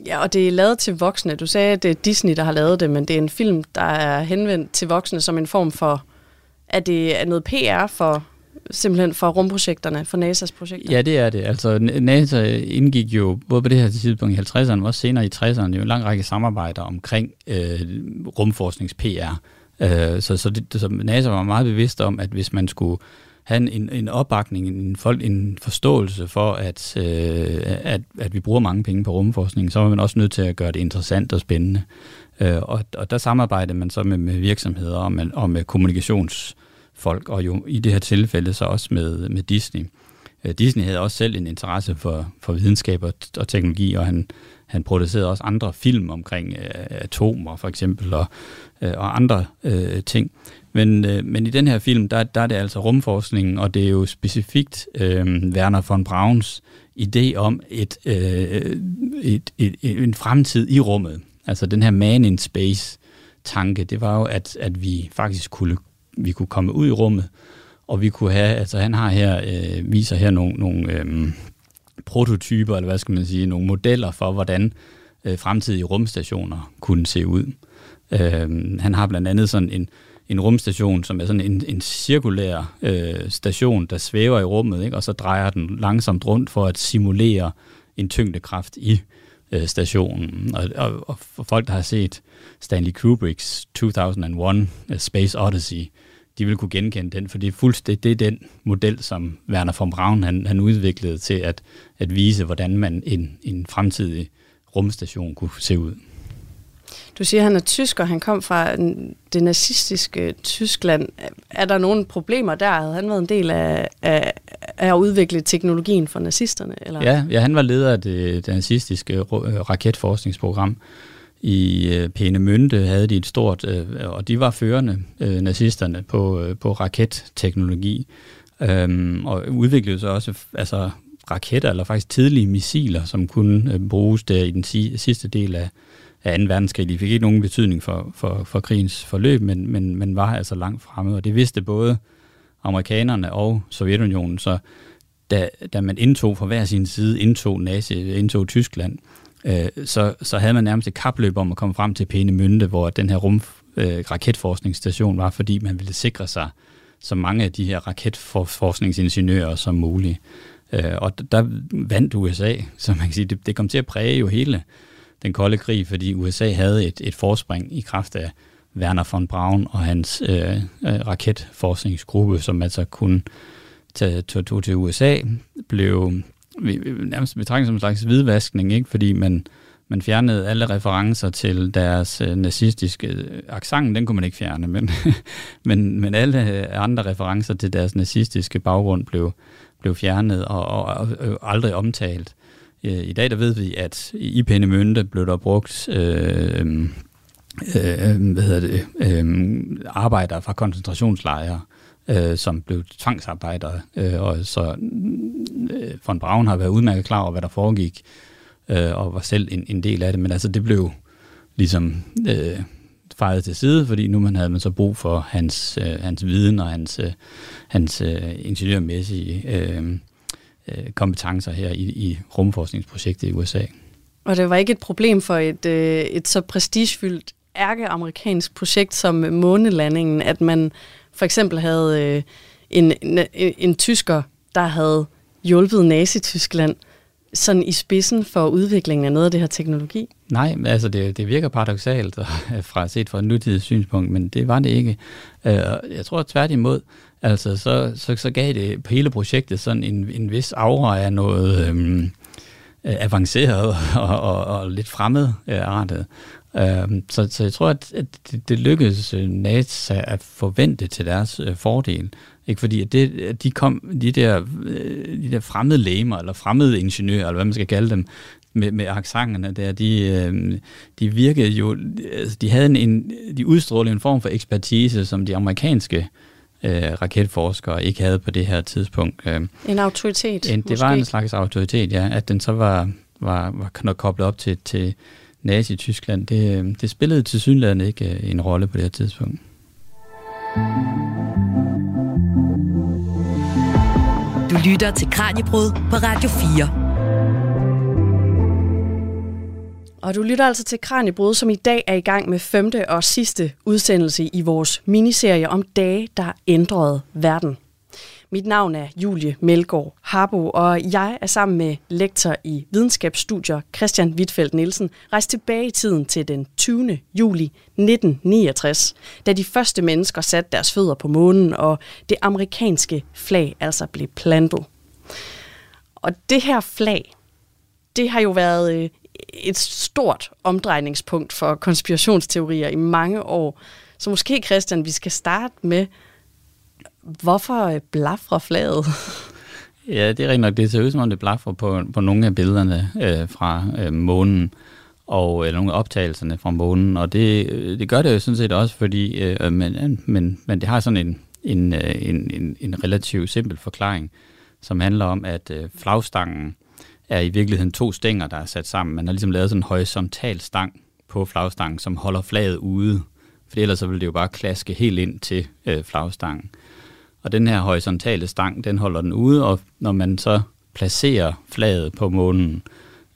Speaker 4: Ja, og det er lavet til voksne. Du sagde, at det er Disney, der har lavet det, men det er en film, der er henvendt til voksne som en form for, Er det er noget PR for simpelthen for rumprojekterne, for NASA's projekter?
Speaker 5: Ja, det er det. Altså NASA indgik jo både på det her tidspunkt i 50'erne, men også senere i 60'erne, jo en lang række samarbejder omkring øh, rumforsknings-PR. Øh, så, så, det, så NASA var meget bevidst om, at hvis man skulle have en, en opbakning, en, folk, en forståelse for, at, øh, at, at vi bruger mange penge på rumforskning, så var man også nødt til at gøre det interessant og spændende. Øh, og, og der samarbejdede man så med, med virksomheder og med, og med kommunikations folk, og jo i det her tilfælde så også med, med Disney. Øh, Disney havde også selv en interesse for, for videnskab og, og teknologi, og han, han producerede også andre film omkring øh, atomer for eksempel, og, øh, og andre øh, ting. Men, øh, men i den her film, der, der er det altså rumforskningen, og det er jo specifikt øh, Werner von Brauns idé om et, øh, et, et, et, en fremtid i rummet. Altså den her man in space tanke, det var jo, at, at vi faktisk kunne vi kunne komme ud i rummet, og vi kunne have, altså han har her, øh, viser her nogle, nogle øh, prototyper, eller hvad skal man sige, nogle modeller for, hvordan øh, fremtidige rumstationer kunne se ud. Øh, han har blandt andet sådan en, en rumstation, som er sådan en, en cirkulær øh, station, der svæver i rummet, ikke? og så drejer den langsomt rundt for at simulere en tyngdekraft i øh, Øh, stationen. Og, og, og for folk, der har set Stanley Kubricks 2001 uh, øh, Space Odyssey, de vil kunne genkende den, for det er fuldstændig det er den model, som Werner von Braun han, han udviklede til at, at vise, hvordan man en, en fremtidig rumstation kunne se ud.
Speaker 4: Du siger, at han er tysker, han kom fra mm, det nazistiske Tyskland. Er der nogle problemer der? Havde han været en del af, af, af at udvikle teknologien for nazisterne? Eller?
Speaker 5: Ja, ja, han var leder af det, det nazistiske øh, raketforskningsprogram. I øh, Peenemünde havde de et stort, øh, og de var førende, øh, nazisterne, på, øh, på raketteknologi. Øhm, og udviklede så også altså, raketter, eller faktisk tidlige missiler, som kunne øh, bruges der i den si- sidste del af, af 2. verdenskrig. De fik ikke nogen betydning for, for, for krigens forløb, men, men, men var altså langt fremme, og det vidste både amerikanerne og Sovjetunionen, så da, da man indtog fra hver sin side, indtog Nazi, indtog Tyskland, øh, så, så havde man nærmest et kapløb om at komme frem til Pæne Mynte, hvor den her rum øh, raketforskningsstation var, fordi man ville sikre sig så mange af de her raketforskningsingeniører som muligt. Øh, og der vandt USA, så man kan sige, det, det kom til at præge jo hele den kolde krig, fordi USA havde et, et forspring i kraft af Werner von Braun og hans øh, øh raketforskningsgruppe, som altså kunne tage tog til USA, blev nærmest betragtet som en slags hvidvaskning, ikke? fordi man, man fjernede alle referencer til deres øh, nazistiske øh, accent, den kunne man ikke fjerne, men, men, men alle øh, andre referencer til deres nazistiske baggrund blev, blev fjernet og, og, og, og aldrig omtalt. Øh, I dag der ved vi, at i Peenemünde blev der brugt øh, øh, øh, hvad hedder det, øh, arbejdere fra koncentrationslejre, øh, som blev tvangsarbejdere. Øh, og så øh, von Braun har været udmærket klar over, hvad der foregik, øh, og var selv en, en del af det. Men altså, det blev ligesom øh, fejret til side, fordi nu man havde man så brug for hans, øh, hans viden og hans, øh, hans øh, ingeniørmæssige øh, øh, kompetencer her i, i rumforskningsprojektet i USA.
Speaker 4: Og det var ikke et problem for et, øh, et så prestigefyldt ærkeamerikansk projekt som månelandingen, at man for eksempel havde øh, en, en, en tysker, der havde hjulpet Nazi-Tyskland sådan i spidsen for udviklingen af noget af det her teknologi?
Speaker 5: Nej, altså det, det virker paradoxalt fra set fra et nutidigt synspunkt, men det var det ikke. Øh, jeg tror tværtimod, altså så, så, så gav det på hele projektet sådan en, en vis aura af noget øhm, øh, avanceret og, og, og lidt fremmedartet. Øh, øhm, så, så jeg tror, at, at det, det lykkedes øh, NASA at forvente til deres øh, fordel. Ikke fordi at det, at de kom, de der, øh, de der fremmede læmer, eller fremmede ingeniører, eller hvad man skal kalde dem, med, med aksangerne der, de, øh, de virkede jo, altså de havde en, de udstrålede en form for ekspertise, som de amerikanske øh, raketforskere ikke havde på det her tidspunkt. Øh,
Speaker 4: en autoritet,
Speaker 5: en, Det måske. var en slags autoritet, ja, at den så var, var, var koblet op til, til Nazi-Tyskland, det, det spillede til synligheden ikke øh, en rolle på det her tidspunkt.
Speaker 2: Du lytter til Kranjebrud på Radio 4.
Speaker 4: Og du lytter altså til Kranjebrud, som i dag er i gang med femte og sidste udsendelse i vores miniserie om dage, der ændrede verden. Mit navn er Julie Melgaard Harbo, og jeg er sammen med lektor i videnskabsstudier Christian Wittfeldt Nielsen rejst tilbage i tiden til den 20. juli 1969, da de første mennesker satte deres fødder på månen, og det amerikanske flag altså blev plantet. Og det her flag, det har jo været øh, et stort omdrejningspunkt for konspirationsteorier i mange år. Så måske, Christian, vi skal starte med, Hvorfor øh, blaffer flaget?
Speaker 5: Ja, det er rigtig nok. Det ser ud som om, det blaffer på, på nogle af billederne øh, fra øh, månen og eller nogle af optagelserne fra månen, og det, øh, det gør det jo sådan set også, fordi øh, øh men, øh, men, men det har sådan en, en, en, en, en relativt simpel forklaring, som handler om, at øh, flagstangen er i virkeligheden to stænger, der er sat sammen. Man har ligesom lavet sådan en horisontal stang på flagstangen, som holder flaget ude, for ellers så ville det jo bare klaske helt ind til øh, flagstangen. Og den her horisontale stang, den holder den ude, og når man så placerer flaget på månen,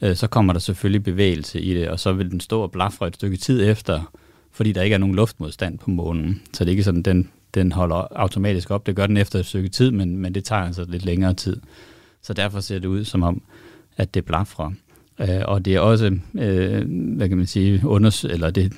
Speaker 5: øh, så kommer der selvfølgelig bevægelse i det, og så vil den stå og blafre et stykke tid efter, fordi der ikke er nogen luftmodstand på månen. Så det er ikke sådan, den, den holder automatisk op. Det gør den efter et stykke tid, men, men det tager altså lidt længere tid. Så derfor ser det ud som om, at det blafrer. Øh, og det er også, øh, hvad kan man sige, unders eller det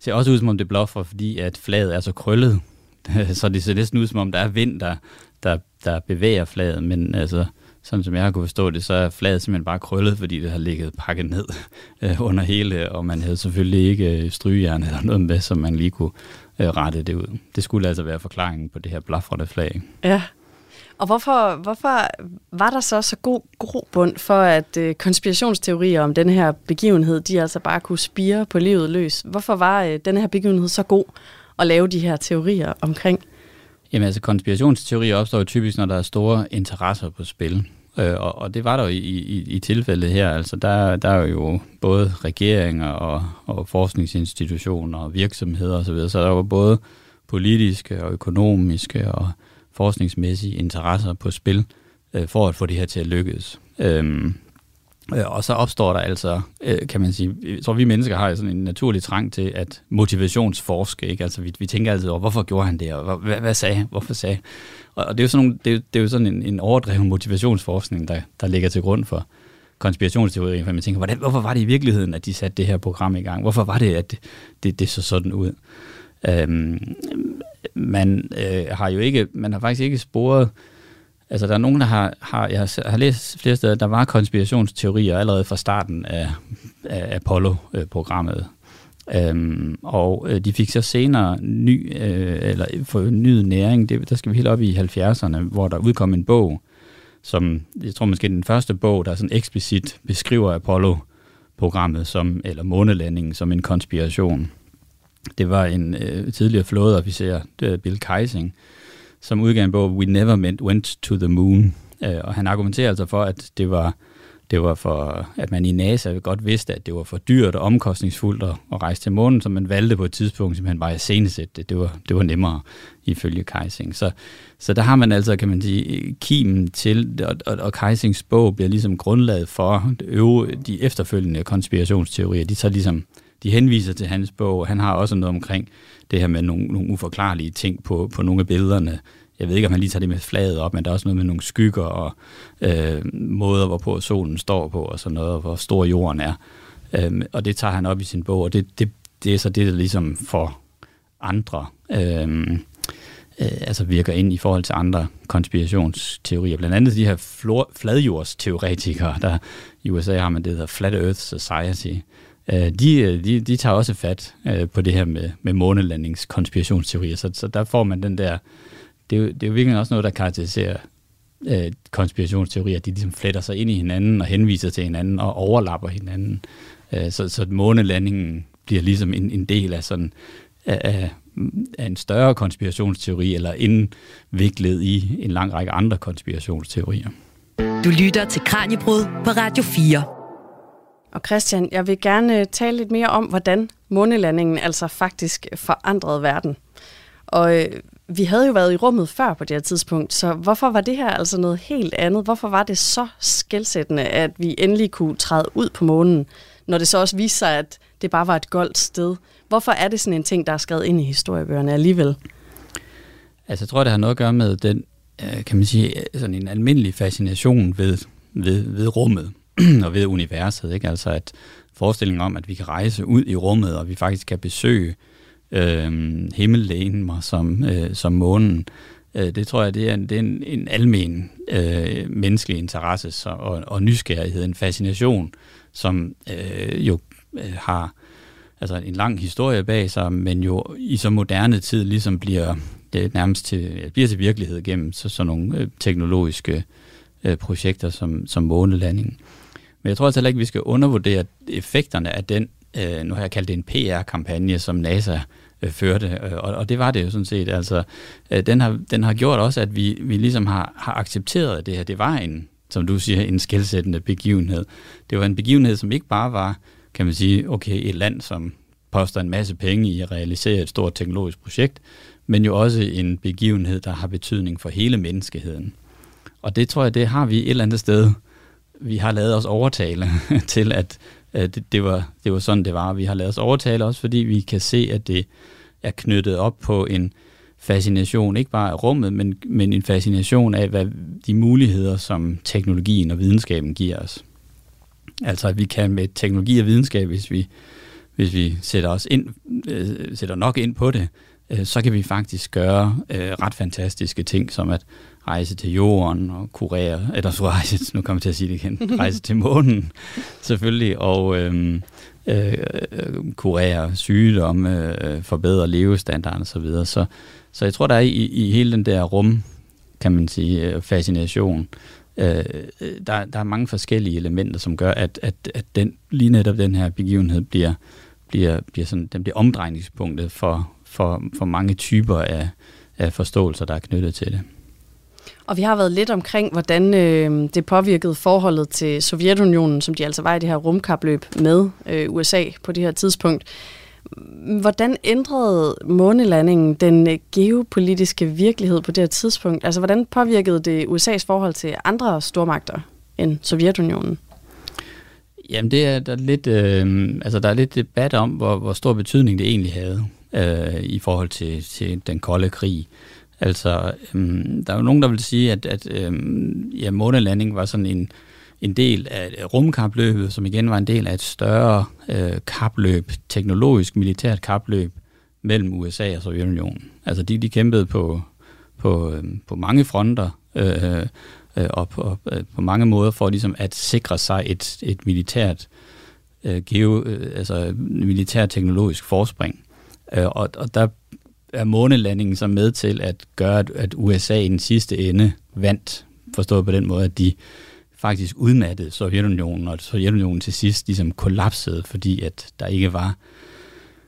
Speaker 5: ser også ud som om det blafrer, fordi at flaget er så krøllet. så det ser næsten ud som om, der er vind, der, der, der bevæger flaget, men altså, sådan som jeg har kunne forstå det, så er flaget simpelthen bare krøllet, fordi det har ligget pakket ned øh, under hele, og man havde selvfølgelig ikke øh, strygejern eller noget med, som man lige kunne øh, rette det ud. Det skulle altså være forklaringen på det her blafrende flag.
Speaker 4: Ja, og hvorfor, hvorfor var der så så god grobund for, at øh, konspirationsteorier om den her begivenhed, de altså bare kunne spire på livet løs? Hvorfor var øh, den her begivenhed så god at lave de her teorier omkring?
Speaker 5: Jamen altså, konspirationsteorier opstår jo typisk, når der er store interesser på spil. Øh, og, og det var der jo i, i, i tilfældet her. Altså, der, der er jo både regeringer og, og forskningsinstitutioner og virksomheder osv., så der var både politiske og økonomiske og forskningsmæssige interesser på spil øh, for at få det her til at lykkes. Øhm, øh, og så opstår der altså, øh, kan man sige, jeg tror vi mennesker har sådan en naturlig trang til at motivationsforske, ikke? Altså vi, vi tænker altid over, hvorfor gjorde han det, og hvad, hvad sagde hvorfor sagde Og, og det er jo sådan, nogle, det er, det er jo sådan en, en overdreven motivationsforskning, der, der ligger til grund for konspirationsteorier, for man tænker, hvordan, hvorfor var det i virkeligheden, at de satte det her program i gang? Hvorfor var det, at det, det, det så sådan ud? Øhm, man øh, har jo ikke, man har faktisk ikke sporet, altså der er nogen, der har, har jeg har læst flere steder, der var konspirationsteorier allerede fra starten af, af Apollo-programmet. Øhm, og øh, de fik så senere ny, øh, eller fornyet næring, det, der skal vi helt op i 70'erne, hvor der udkom en bog, som jeg tror måske den første bog, der sådan eksplicit beskriver Apollo-programmet som, eller månelandingen som en konspiration. Det var en øh, tidligere flådeofficer, Bill Keising, som udgav en bog, We Never Meant Went to the Moon. Øh, og han argumenterer altså for, at det var, det var for, at man i NASA godt vidste, at det var for dyrt og omkostningsfuldt at, at rejse til månen, så man valgte på et tidspunkt simpelthen bare at senesætte det. Det var, det var nemmere ifølge Keising. Så, så der har man altså, kan man sige, kimen til, og, og, og Keisings bog bliver ligesom grundlaget for øve, de efterfølgende konspirationsteorier. De tager ligesom de henviser til hans bog. Han har også noget omkring det her med nogle, nogle uforklarlige ting på, på nogle af billederne. Jeg ved ikke, om han lige tager det med flaget op, men der er også noget med nogle skygger og øh, måder, hvorpå solen står på og sådan noget, og hvor stor jorden er. Øh, og det tager han op i sin bog, og det, det, det er så det, der ligesom for andre øh, øh, altså virker ind i forhold til andre konspirationsteorier. Blandt andet de her fladjordsteoretikere, der i USA har man det, der hedder Flat Earth Society, Øh, Øh, de, øh, de, de tager også fat øh, på det her med, med månelandingskonspirationsteorier, så, så der får man den der, det er jo, det er jo virkelig også noget, der karakteriserer øh, konspirationsteorier, de ligesom fletter sig ind i hinanden og henviser til hinanden og overlapper hinanden. Øh, så, så månelandingen bliver ligesom en, en del af sådan af, af en større konspirationsteori, eller indviklet i en lang række andre konspirationsteorier.
Speaker 2: Du lytter til Kranjebrud på Radio 4.
Speaker 4: Og Christian, jeg vil gerne øh, tale lidt mere om, hvordan månelandingen altså faktisk øh, forandrede verden. Og øh, vi havde jo været i rummet før på det her tidspunkt, så hvorfor var det her altså noget helt andet? Hvorfor var det så skældsættende, at vi endelig kunne træde ud på månen, når det så også viste sig, at det bare var et goldt sted? Hvorfor er det sådan en ting, der er skrevet ind i historiebøgerne alligevel?
Speaker 5: Altså, jeg tror, det har noget at gøre med den, øh, kan man sige, sådan en almindelig fascination ved, ved, ved rummet. og ved universet. Ikke? Altså at forestillingen om, at vi kan rejse ud i rummet, og vi faktisk kan besøge øh, himmellegemer som, øh, som månen, øh, det tror jeg, det er en, det er en, en almen øh, menneskelig interesse så, og, og nysgerrighed, en fascination, som øh, jo øh, har altså en lang historie bag sig, men jo i så moderne tid ligesom bliver det nærmest til, bliver til virkelighed gennem så, sådan nogle øh, teknologiske øh, projekter som, som månelandingen. Men jeg tror altså heller ikke, vi skal undervurdere effekterne af den, øh, nu har jeg kaldt det en PR-kampagne, som NASA øh, førte, øh, og, og det var det jo sådan set. Altså, øh, den, har, den har gjort også, at vi, vi ligesom har, har accepteret det her. Det var en, som du siger, en skældsættende begivenhed. Det var en begivenhed, som ikke bare var, kan man sige, okay, et land som poster en masse penge i at realisere et stort teknologisk projekt, men jo også en begivenhed, der har betydning for hele menneskeheden. Og det tror jeg, det har vi et eller andet sted. Vi har lavet os overtale til, at, at det, det, var, det var sådan, det var. Vi har lavet os overtale også, fordi vi kan se, at det er knyttet op på en fascination, ikke bare af rummet, men, men en fascination af hvad de muligheder, som teknologien og videnskaben giver os. Altså at vi kan med teknologi og videnskab, hvis vi, hvis vi sætter, os ind, øh, sætter nok ind på det, øh, så kan vi faktisk gøre øh, ret fantastiske ting, som at rejse til jorden og kurere, eller så rejse, nu kommer jeg til at sige det igen, rejse til månen selvfølgelig, og øhm, øh, øh, kurere sygdomme, øh, forbedre levestandarden osv. Så, videre. så så jeg tror, der er i, i hele den der rum, kan man sige, øh, fascination, øh, øh, der, der er mange forskellige elementer, som gør, at, at, at den, lige netop den her begivenhed bliver, bliver, bliver, sådan, den bliver omdrejningspunktet for, for, for mange typer af, af forståelser, der er knyttet til det.
Speaker 4: Og vi har været lidt omkring, hvordan øh, det påvirkede forholdet til Sovjetunionen, som de altså var i det her rumkapløb med øh, USA på det her tidspunkt. Hvordan ændrede månelandingen den øh, geopolitiske virkelighed på det her tidspunkt? Altså, hvordan påvirkede det USA's forhold til andre stormagter end Sovjetunionen?
Speaker 5: Jamen, det er der lidt, øh, altså, der er lidt debat om, hvor, hvor stor betydning det egentlig havde øh, i forhold til, til den kolde krig. Altså, øhm, der er jo nogen, der vil sige, at, at øhm, ja, månelanding var sådan en, en del af rumkapløbet, som igen var en del af et større øh, kapløb, teknologisk militært kapløb mellem USA og Sovjetunionen. Altså de, de kæmpede på, på, øh, på mange fronter øh, øh, og på, øh, på mange måder for ligesom at sikre sig et, et militært øh, geo, øh, altså militær teknologisk forspring. Øh, og, og der er månelandingen så med til at gøre, at, at USA i den sidste ende vandt, forstået på den måde, at de faktisk udmattede Sovjetunionen, og Sovjetunionen til sidst ligesom kollapsede, fordi at der ikke var,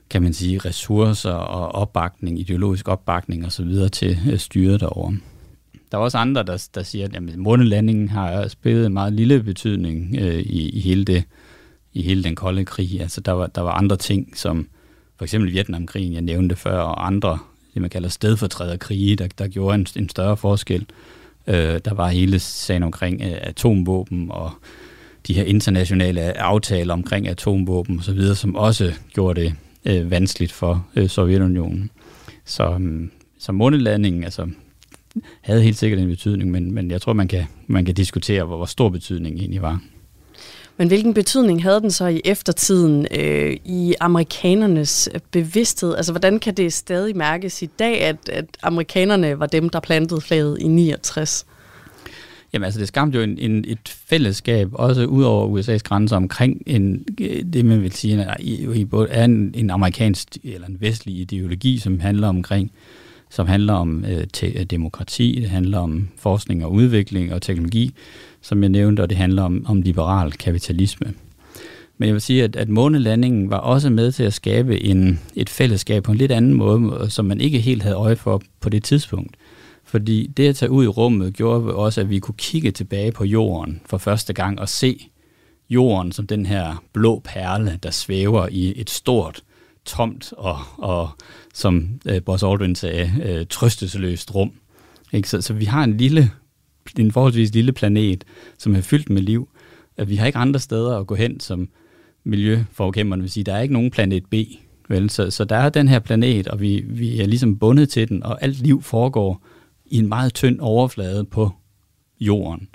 Speaker 5: kan man sige, ressourcer og opbakning, ideologisk opbakning osv. til at styret derovre. Der er også andre, der, der siger, at jamen, månelandingen har spillet en meget lille betydning øh, i, i, hele det, i hele den kolde krig. Altså, der, var, der var andre ting, som for eksempel Vietnamkrigen, jeg nævnte før, og andre, det man kalder stedfortræderkrige, der, der gjorde en, en større forskel. Øh, der var hele sagen omkring øh, atomvåben og de her internationale aftaler omkring atomvåben osv., som også gjorde det øh, vanskeligt for øh, Sovjetunionen. Så, øh, så månelandingen altså, havde helt sikkert en betydning, men, men jeg tror, man kan, man kan diskutere, hvor, hvor stor betydning egentlig var.
Speaker 4: Men hvilken betydning havde den så i eftertiden øh, i amerikanernes bevidsthed? Altså, hvordan kan det stadig mærkes i dag, at, at amerikanerne var dem, der plantede flaget i 69?
Speaker 5: Jamen altså, det skabte jo en, en, et fællesskab, også ud over USA's grænser, omkring en, det, man vil sige, er en, en amerikansk eller en vestlig ideologi, som handler omkring som handler om øh, te- demokrati, det handler om forskning og udvikling og teknologi, som jeg nævnte, og det handler om, om liberal kapitalisme. Men jeg vil sige, at, at månelandingen var også med til at skabe en, et fællesskab på en lidt anden måde, som man ikke helt havde øje for på det tidspunkt. Fordi det at tage ud i rummet gjorde også, at vi kunne kigge tilbage på jorden for første gang og se jorden som den her blå perle, der svæver i et stort, tomt og, og som øh, Buzz Aldrin sagde, øh, trøstesløst rum. Ikke? Så, så vi har en lille en forholdsvis lille planet, som er fyldt med liv. At Vi har ikke andre steder at gå hen, som miljøforkæmperne vil sige. Der er ikke nogen planet B. Vel? Så, så der er den her planet, og vi, vi er ligesom bundet til den, og alt liv foregår i en meget tynd overflade på jorden.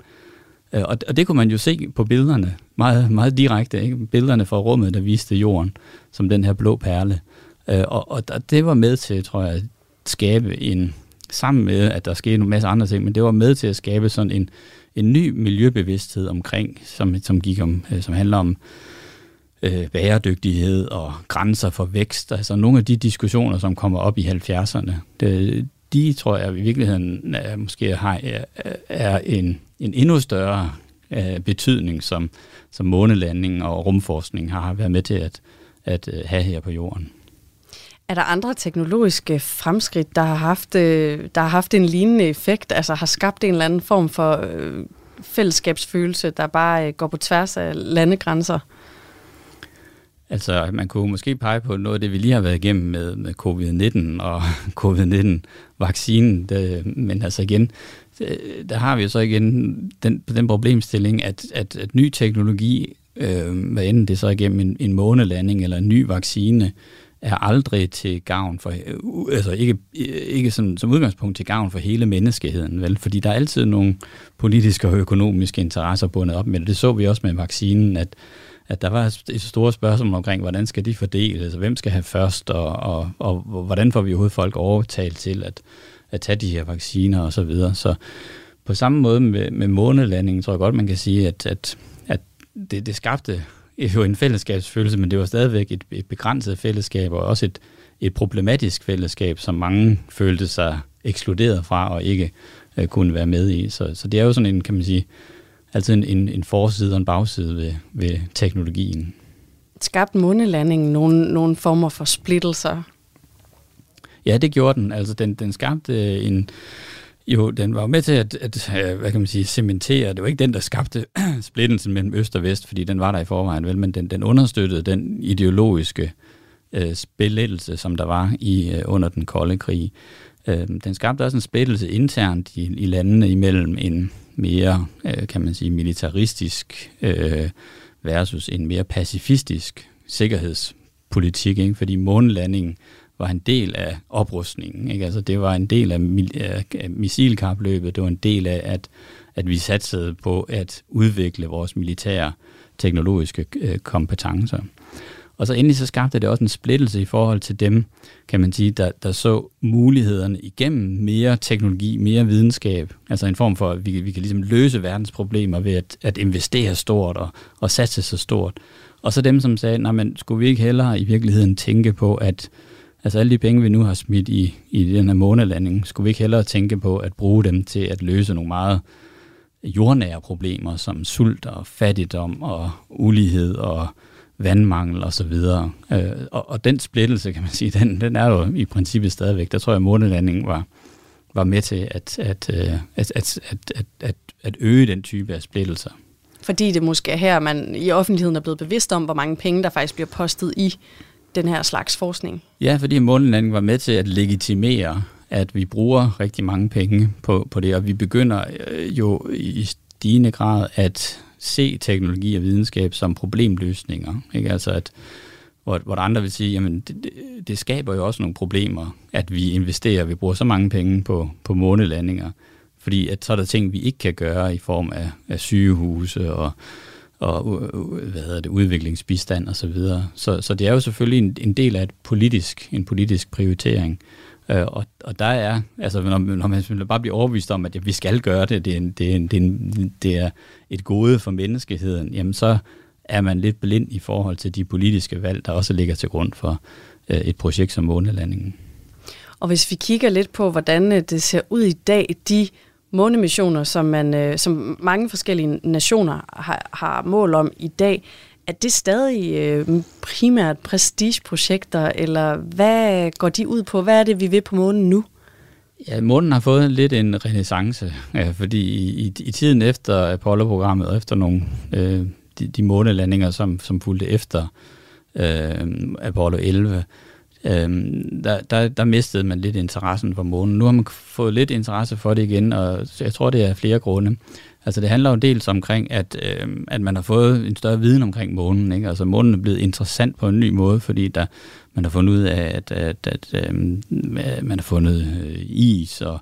Speaker 5: Øh, og, og det kunne man jo se på billederne, meget, meget direkte. Ikke? Billederne fra rummet, der viste jorden som den her blå perle. Øh, og, og det var med til, tror jeg, at skabe en, sammen med, at der skete en masse andre ting, men det var med til at skabe sådan en, en ny miljøbevidsthed omkring, som, som, gik om, øh, som handler om øh, bæredygtighed og grænser for vækst. Altså nogle af de diskussioner, som kommer op i 70'erne, det, de tror jeg i virkeligheden er, måske har, øh, er, en, en endnu større øh, betydning, som, som månelanding og rumforskning har været med til at, at have her på jorden.
Speaker 4: Er der andre teknologiske fremskridt, der har haft, øh, der har haft en lignende effekt, altså har skabt en eller anden form for øh, fællesskabsfølelse, der bare øh, går på tværs af landegrænser?
Speaker 5: Altså, man kunne måske pege på noget af det, vi lige har været igennem med, med covid-19 og covid-19-vaccinen. Men altså igen, øh, der har vi jo så igen den, den problemstilling, at, at, at ny teknologi, øh, hvad enten det er så igennem en, en månelanding eller en ny vaccine, er aldrig til gavn for, øh, altså ikke, øh, ikke som, som udgangspunkt til gavn for hele menneskeheden, vel? Fordi der er altid nogle politiske og økonomiske interesser bundet op med det. Det så vi også med vaccinen, at at der var et stort spørgsmål omkring, hvordan skal de fordeles, altså hvem skal have først, og, og, og, og hvordan får vi overhovedet folk overtalt til at, at tage de her vacciner og så videre. Så på samme måde med, med månelandingen, tror jeg godt, man kan sige, at, at, at det, det skabte jo en fællesskabsfølelse, men det var stadigvæk et, et begrænset fællesskab, og også et, et problematisk fællesskab, som mange følte sig ekskluderet fra og ikke øh, kunne være med i. Så, så det er jo sådan en, kan man sige, altid en, en, en forside og en bagside ved, ved teknologien.
Speaker 4: Skabte månelandingen nogle, nogle former for splittelser?
Speaker 5: Ja, det gjorde den. Altså, den, den skabte en... Jo, den var med til at, at, øh, hvad kan man sige, cementere. Det var ikke den, der skabte splittelsen mellem øst og vest, fordi den var der i forvejen, vel, men den, den understøttede den ideologiske øh, splittelse, som der var i øh, under den kolde krig. Øh, den skabte også en splittelse internt i, i landene imellem en mere, øh, kan man sige, militaristisk øh, versus en mere pacifistisk sikkerhedspolitik, ikke? fordi månelandingen var en del af oprustningen. Ikke? Altså, det var en del af, af missilkapløbet, det var en del af, at, at vi satsede på at udvikle vores militære teknologiske øh, kompetencer. Og så endelig så skabte det også en splittelse i forhold til dem, kan man sige, der, der så mulighederne igennem mere teknologi, mere videnskab. Altså en form for, at vi, vi kan ligesom løse verdens problemer ved at, at investere stort og, og satse så stort. Og så dem, som sagde, nej, men skulle vi ikke hellere i virkeligheden tænke på, at altså alle de penge, vi nu har smidt i, i den her månelanding, skulle vi ikke hellere tænke på at bruge dem til at løse nogle meget jordnære problemer, som sult og fattigdom og ulighed og vandmangel og så videre. Øh, og, og den splittelse, kan man sige, den, den er jo i princippet stadigvæk. Der tror jeg, at månelandingen var, var med til at, at, øh, at, at, at, at, at, at øge den type af splittelser.
Speaker 4: Fordi det måske er her, man i offentligheden er blevet bevidst om, hvor mange penge, der faktisk bliver postet i den her slags forskning.
Speaker 5: Ja, fordi månelandingen var med til at legitimere, at vi bruger rigtig mange penge på, på det, og vi begynder øh, jo i stigende grad at se teknologi og videnskab som problemløsninger. Ikke? Altså at, hvor, hvor andre vil sige, jamen det, det, det skaber jo også nogle problemer, at vi investerer, vi bruger så mange penge på, på månelandinger, fordi at så er der ting, vi ikke kan gøre i form af, af sygehuse og, og hvad hedder det, udviklingsbistand osv. Så, videre. så, så det er jo selvfølgelig en, en del af et politisk, en politisk prioritering. Øh, og, og der er, altså når, når man bare bliver overbevist om, at ja, vi skal gøre det, det er, en, det, er en, det, er en, det er et gode for menneskeheden, jamen så er man lidt blind i forhold til de politiske valg, der også ligger til grund for øh, et projekt som månelandingen.
Speaker 4: Og hvis vi kigger lidt på, hvordan øh, det ser ud i dag, de månemissioner, som, man, øh, som mange forskellige nationer har, har mål om i dag, er det stadig øh, primært prestigeprojekter, eller hvad går de ud på? Hvad er det, vi vil på månen nu?
Speaker 5: Ja, månen har fået lidt en renaissance, ja, fordi i, i, i tiden efter Apollo-programmet, og efter nogle øh, de, de månelandinger, som, som fulgte efter øh, Apollo 11, øh, der, der, der mistede man lidt interessen for månen. Nu har man fået lidt interesse for det igen, og jeg tror, det er flere grunde. Altså det handler jo dels omkring, at, øh, at man har fået en større viden omkring månen. Ikke? Altså månen er blevet interessant på en ny måde, fordi der, man har fundet ud af, at, at, at øh, man har fundet øh, is og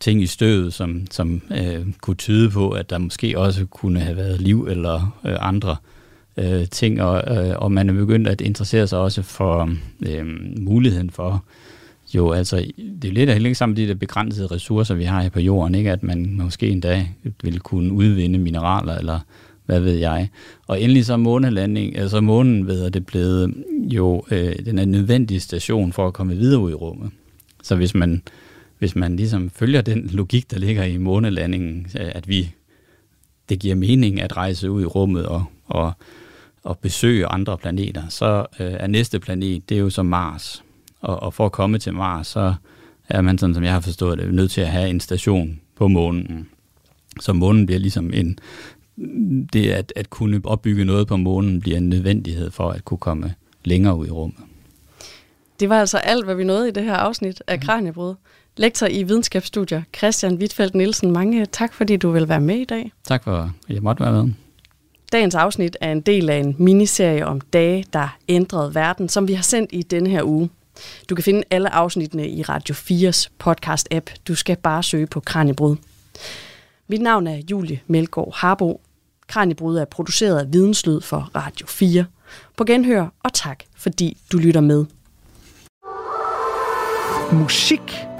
Speaker 5: ting i støvet, som, som øh, kunne tyde på, at der måske også kunne have været liv eller øh, andre øh, Øh, ting, og, øh, og man er begyndt at interessere sig også for øh, muligheden for jo, altså, det er lidt af ikke sammen med de der begrænsede ressourcer, vi har her på jorden, ikke? at man måske en dag vil kunne udvinde mineraler, eller hvad ved jeg. Og endelig så er månelanding, altså månen ved at det blevet jo øh, den er nødvendige station for at komme videre ud i rummet. Så hvis man, hvis man ligesom følger den logik, der ligger i månelandingen, øh, at vi, det giver mening at rejse ud i rummet og, og, og besøge andre planeter, så øh, er næste planet, det er jo så Mars. Og, og for at komme til Mars, så er man, sådan som jeg har forstået det, nødt til at have en station på månen. Så månen bliver ligesom en... Det at, at kunne opbygge noget på månen bliver en nødvendighed for at kunne komme, længere ud i rummet.
Speaker 4: Det var altså alt, hvad vi nåede i det her afsnit af Kranjebrud. Lektor i videnskabsstudier, Christian Wittfeldt Nielsen. Mange tak, fordi du vil være med i dag.
Speaker 5: Tak for, at jeg måtte være med.
Speaker 4: Dagens afsnit er en del af en miniserie om dage, der ændrede verden, som vi har sendt i denne her uge. Du kan finde alle afsnittene i Radio 4's podcast-app. Du skal bare søge på Kranjebrud. Mit navn er Julie Melgaard Harbo. Kranjebrud er produceret af Videnslyd for Radio 4. På genhør, og tak fordi du lytter med.
Speaker 6: Musik